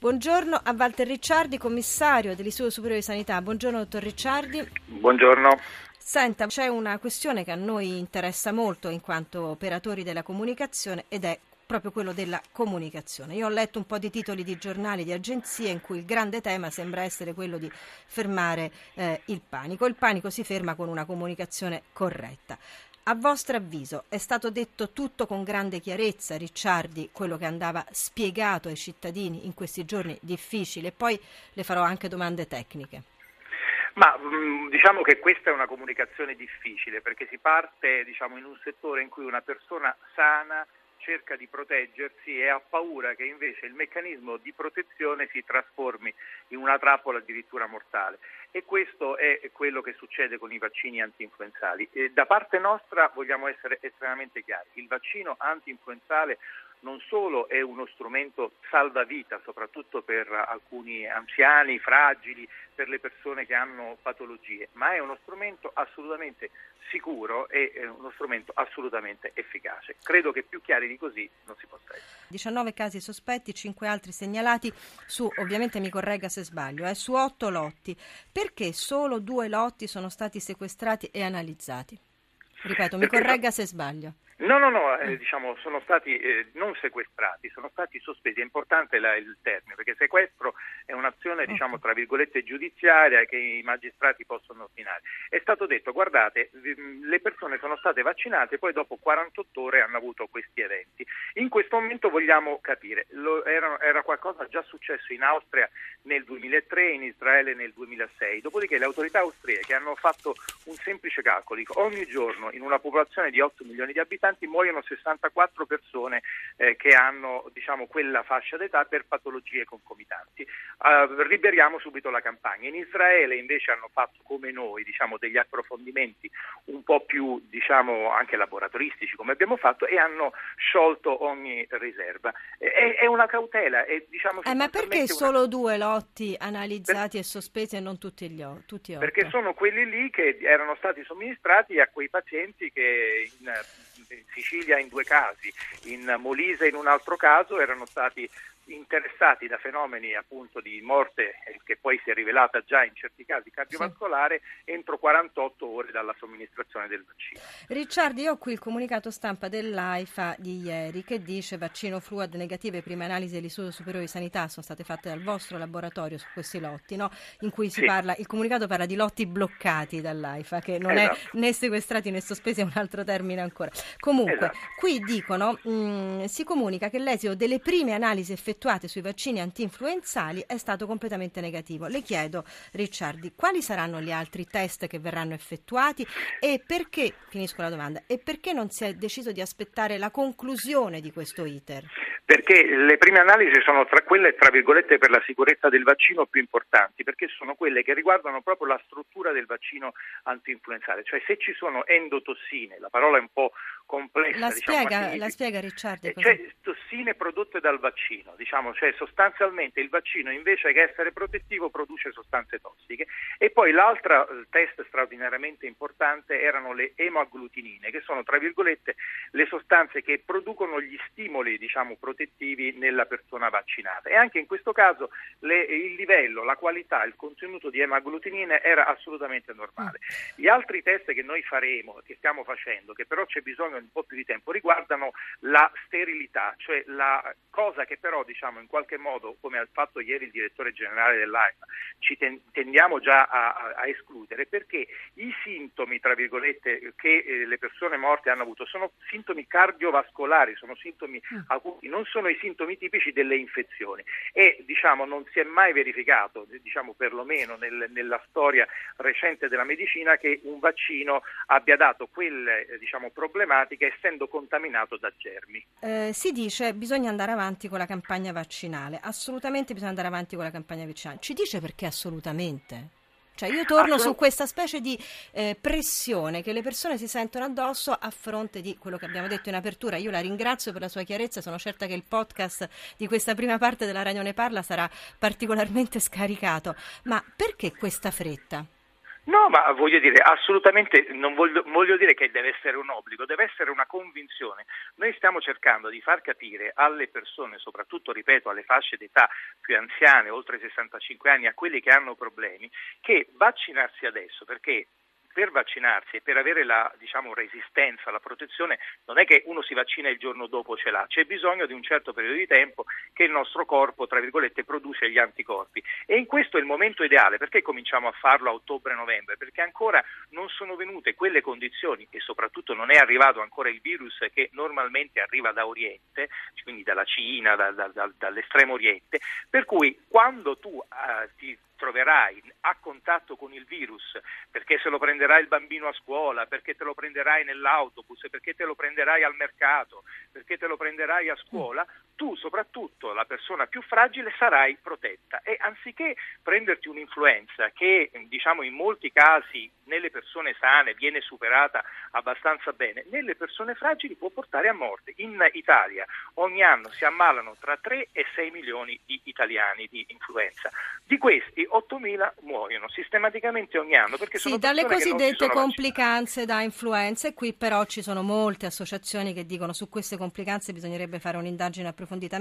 Buongiorno a Walter Ricciardi, commissario dell'Istituto Superiore di Sanità. Buongiorno dottor Ricciardi. Buongiorno. Senta, c'è una questione che a noi interessa molto in quanto operatori della comunicazione ed è proprio quello della comunicazione. Io ho letto un po' di titoli di giornali, di agenzie in cui il grande tema sembra essere quello di fermare eh, il panico. Il panico si ferma con una comunicazione corretta. A vostro avviso è stato detto tutto con grande chiarezza, Ricciardi, quello che andava spiegato ai cittadini in questi giorni difficili e poi le farò anche domande tecniche. Ma mm, diciamo che questa è una comunicazione difficile perché si parte diciamo, in un settore in cui una persona sana cerca di proteggersi e ha paura che invece il meccanismo di protezione si trasformi in una trappola addirittura mortale. E questo è quello che succede con i vaccini anti-influenzali. E da parte nostra vogliamo essere estremamente chiari. Il vaccino anti-influenzale non solo è uno strumento salvavita, soprattutto per alcuni anziani, fragili, per le persone che hanno patologie, ma è uno strumento assolutamente sicuro e uno strumento assolutamente efficace. Credo che più chiari di così non si possa essere. 19 casi sospetti, 5 altri segnalati su, ovviamente mi corregga se sbaglio, eh, su 8 lotti. Perché solo due lotti sono stati sequestrati e analizzati? Ripeto, mi corregga se sbaglio. No, no, no, eh, diciamo, sono stati eh, non sequestrati, sono stati sospesi. È importante la, il termine, perché sequestro è un'azione, diciamo, tra virgolette, giudiziaria che i magistrati possono ordinare. È stato detto, guardate, le persone sono state vaccinate, poi dopo 48 ore hanno avuto questi eventi. In questo momento vogliamo capire, lo, era, era qualcosa già successo in Austria nel 2003, in Israele nel 2006. Dopodiché le autorità austriache hanno fatto un semplice calcolo. Ogni giorno in una popolazione di 8 milioni di abitanti abitanti muoiono 64 persone eh, che hanno diciamo, quella fascia d'età per patologie concomitanti. Uh, liberiamo subito la campagna. In Israele invece hanno fatto come noi diciamo, degli approfondimenti un po' più diciamo, anche laboratoristici come abbiamo fatto e hanno sciolto ogni riserva. È, è una cautela. È, diciamo, eh, ma perché una... solo due lotti analizzati per... e sospesi e non tutti gli tutti otto? Perché sono quelli lì che erano stati somministrati a quei pazienti che in in Sicilia in due casi, in Molise in un altro caso erano stati interessati da fenomeni appunto di morte eh, che poi si è rivelata già in certi casi cardiovascolare sì. entro 48 ore dalla somministrazione del vaccino. Ricciardi, io ho qui il comunicato stampa dell'AIFA di ieri che dice vaccino Fluad negative, prime analisi dell'Istituto Superiore di Sanità sono state fatte dal vostro laboratorio su questi lotti, no? in cui si sì. parla, il comunicato parla di lotti bloccati dall'AIFA, che non esatto. è né sequestrati né sospesi, è un altro termine ancora. Comunque, esatto. qui dicono, mh, mm, si comunica che l'esito delle prime analisi effettuate effettuate sui vaccini anti-influenzali è stato completamente negativo. Le chiedo, Ricciardi, quali saranno gli altri test che verranno effettuati e perché, finisco la domanda, e perché non si è deciso di aspettare la conclusione di questo iter? Perché le prime analisi sono tra quelle, tra virgolette, per la sicurezza del vaccino più importanti, perché sono quelle che riguardano proprio la struttura del vaccino anti-influenzale, cioè se ci sono endotossine, la parola è un po' complessa. La, diciamo, spiega, la spiega Ricciardi. Eh, cioè tossine prodotte dal vaccino, diciamo, cioè sostanzialmente il vaccino invece che essere protettivo produce sostanze tossiche. E poi l'altro test straordinariamente importante erano le emoagglutinine, che sono tra virgolette le sostanze che producono gli stimoli diciamo, protettivi nella persona vaccinata. E anche in questo caso le, il livello, la qualità, il contenuto di emoagglutinine era assolutamente normale. Gli altri test che noi faremo, che stiamo facendo, che però c'è bisogno un po' più di tempo, riguardano la sterilità, cioè la cosa che però diciamo in qualche modo, come ha fatto ieri il direttore generale dell'AIFA, ci ten- tendiamo già a, a, a, escludere perché i sintomi, tra virgolette, che eh, le persone morte hanno avuto sono sintomi cardiovascolari, sono sintomi mm. acuti, non sono i sintomi tipici delle infezioni e diciamo non si è mai verificato, diciamo perlomeno nel, nella storia recente della medicina, che un vaccino abbia dato quelle eh, diciamo, problematiche problematiche essendo contaminato da germi. Eh, si dice bisogna andare avanti con la campagna vaccinale, assolutamente bisogna andare avanti con la campagna vaccinale. Ci dice perché assolutamente? Cioè io torno su questa specie di eh, pressione che le persone si sentono addosso a fronte di quello che abbiamo detto in apertura. Io la ringrazio per la sua chiarezza, sono certa che il podcast di questa prima parte della Radio Ne Parla sarà particolarmente scaricato. Ma perché questa fretta? No, ma voglio dire, assolutamente non voglio, voglio, dire che deve essere un obbligo, deve essere una convinzione. Noi stiamo cercando di far capire alle persone, soprattutto, ripeto, alle fasce d'età più anziane, oltre i 65 anni, a quelli che hanno problemi, che vaccinarsi adesso, perché per vaccinarsi e per avere la diciamo, resistenza, la protezione, non è che uno si vaccina e il giorno dopo ce l'ha, c'è bisogno di un certo periodo di tempo che il nostro corpo, tra virgolette, produce gli anticorpi. E in questo è il momento ideale, perché cominciamo a farlo a ottobre-novembre? Perché ancora non sono venute quelle condizioni e soprattutto non è arrivato ancora il virus che normalmente arriva da Oriente, quindi dalla Cina, da, da, da, dall'estremo Oriente, per cui quando tu eh, ti troverai a contatto con il virus, perché se lo prenderai il bambino a scuola, perché te lo prenderai nell'autobus, perché te lo prenderai al mercato, perché te lo prenderai a scuola, tu soprattutto la persona più fragile sarai protetta e anziché prenderti un'influenza che diciamo in molti casi nelle persone sane viene superata abbastanza bene, nelle persone fragili può portare a morte. In Italia ogni anno si ammalano tra 3 e 6 milioni di italiani di influenza. Di questi 8.000 muoiono sistematicamente ogni anno. Perché sì, sono dalle cosiddette complicanze da influenza e qui però ci sono molte associazioni che dicono su queste complicanze bisognerebbe fare un'indagine approfondita approfonditamente